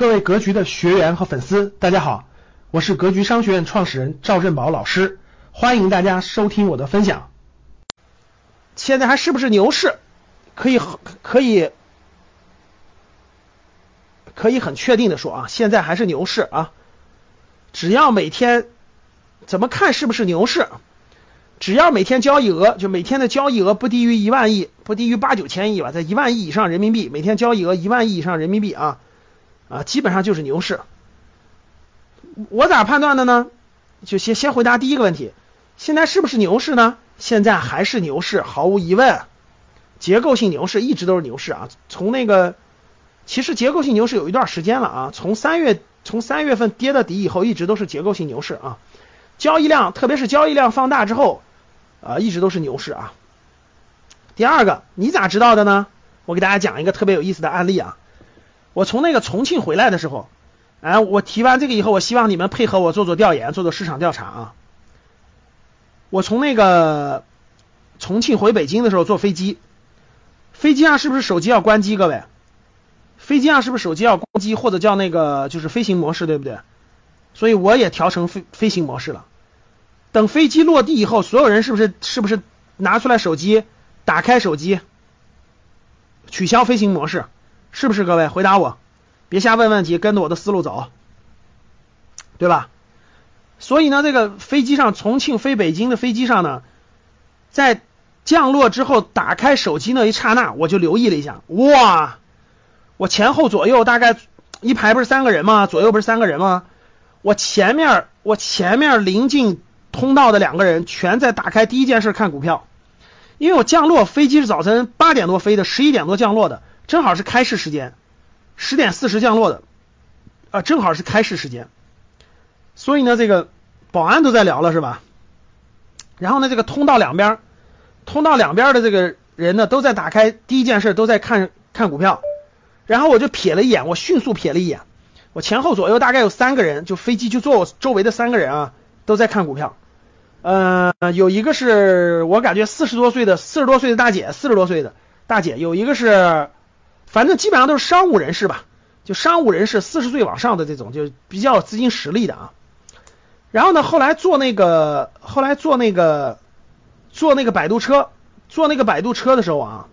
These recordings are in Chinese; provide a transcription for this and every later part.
各位格局的学员和粉丝，大家好，我是格局商学院创始人赵振宝老师，欢迎大家收听我的分享。现在还是不是牛市？可以可以可以很确定的说啊，现在还是牛市啊。只要每天怎么看是不是牛市？只要每天交易额就每天的交易额不低于一万亿，不低于八九千亿吧，在一万亿以上人民币，每天交易额一万亿以上人民币啊。啊，基本上就是牛市。我咋判断的呢？就先先回答第一个问题，现在是不是牛市呢？现在还是牛市，毫无疑问，结构性牛市一直都是牛市啊。从那个，其实结构性牛市有一段时间了啊，从三月从三月份跌到底以后，一直都是结构性牛市啊。交易量，特别是交易量放大之后，啊，一直都是牛市啊。第二个，你咋知道的呢？我给大家讲一个特别有意思的案例啊。我从那个重庆回来的时候，哎，我提完这个以后，我希望你们配合我做做调研，做做市场调查啊。我从那个重庆回北京的时候坐飞机，飞机上是不是手机要关机？各位，飞机上是不是手机要关机或者叫那个就是飞行模式，对不对？所以我也调成飞飞行模式了。等飞机落地以后，所有人是不是是不是拿出来手机，打开手机，取消飞行模式？是不是各位回答我？别瞎问问题，跟着我的思路走，对吧？所以呢，这个飞机上重庆飞北京的飞机上呢，在降落之后打开手机那一刹那，我就留意了一下，哇！我前后左右大概一排不是三个人吗？左右不是三个人吗？我前面我前面临近通道的两个人全在打开第一件事看股票，因为我降落飞机是早晨八点多飞的，十一点多降落的。正好是开市时间，十点四十降落的，啊，正好是开市时间，所以呢，这个保安都在聊了是吧？然后呢，这个通道两边，通道两边的这个人呢，都在打开第一件事，都在看看股票。然后我就瞥了一眼，我迅速瞥了一眼，我前后左右大概有三个人，就飞机就坐我周围的三个人啊，都在看股票。呃，有一个是我感觉四十多岁的四十多岁的大姐，四十多岁的大姐，有一个是。反正基本上都是商务人士吧，就商务人士四十岁往上的这种，就比较有资金实力的啊。然后呢，后来坐那个，后来坐那个，坐那个摆渡车，坐那个摆渡车的时候啊，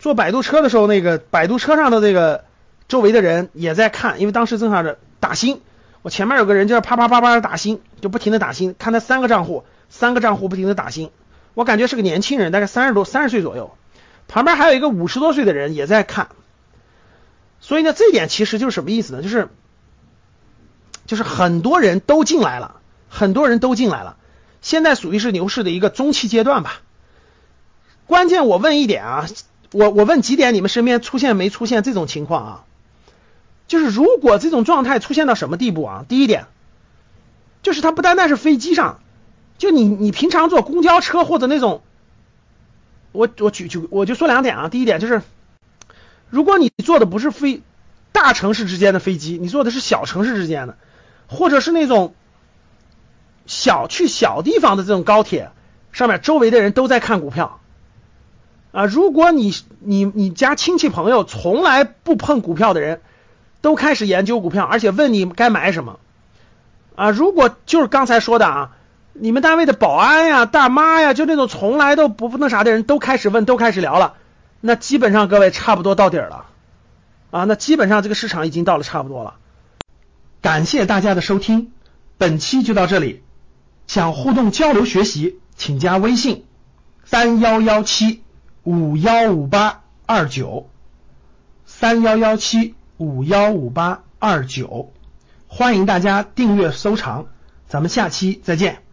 坐摆渡车的时候，那个摆渡车上的这个周围的人也在看，因为当时正好是打新，我前面有个人就是啪啪啪啪的打新，就不停的打新，看他三个账户，三个账户不停的打新，我感觉是个年轻人，大概三十多，三十岁左右。旁边还有一个五十多岁的人也在看，所以呢，这一点其实就是什么意思呢？就是，就是很多人都进来了，很多人都进来了，现在属于是牛市的一个中期阶段吧。关键我问一点啊，我我问几点，你们身边出现没出现这种情况啊？就是如果这种状态出现到什么地步啊？第一点，就是它不单单是飞机上，就你你平常坐公交车或者那种。我我举举我就说两点啊，第一点就是，如果你坐的不是飞大城市之间的飞机，你坐的是小城市之间的，或者是那种小去小地方的这种高铁，上面周围的人都在看股票啊。如果你你你家亲戚朋友从来不碰股票的人，都开始研究股票，而且问你该买什么啊。如果就是刚才说的啊。你们单位的保安呀、大妈呀，就那种从来都不那啥的人，都开始问，都开始聊了。那基本上各位差不多到底儿了啊！那基本上这个市场已经到了差不多了。感谢大家的收听，本期就到这里。想互动交流学习，请加微信三幺幺七五幺五八二九三幺幺七五幺五八二九，欢迎大家订阅收藏，咱们下期再见。